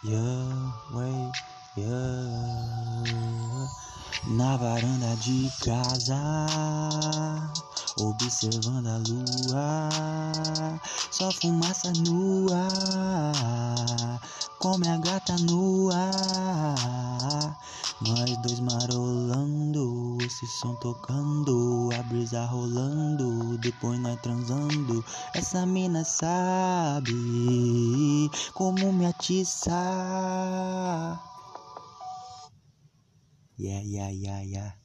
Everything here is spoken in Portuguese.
Na varanda de casa, observando a lua, só fumaça nua, come a gata nua. Nós dois marolando, esse som tocando, a brisa rolando, depois nós transando. Essa mina como me atiçar. Yeah, yeah, yeah, yeah.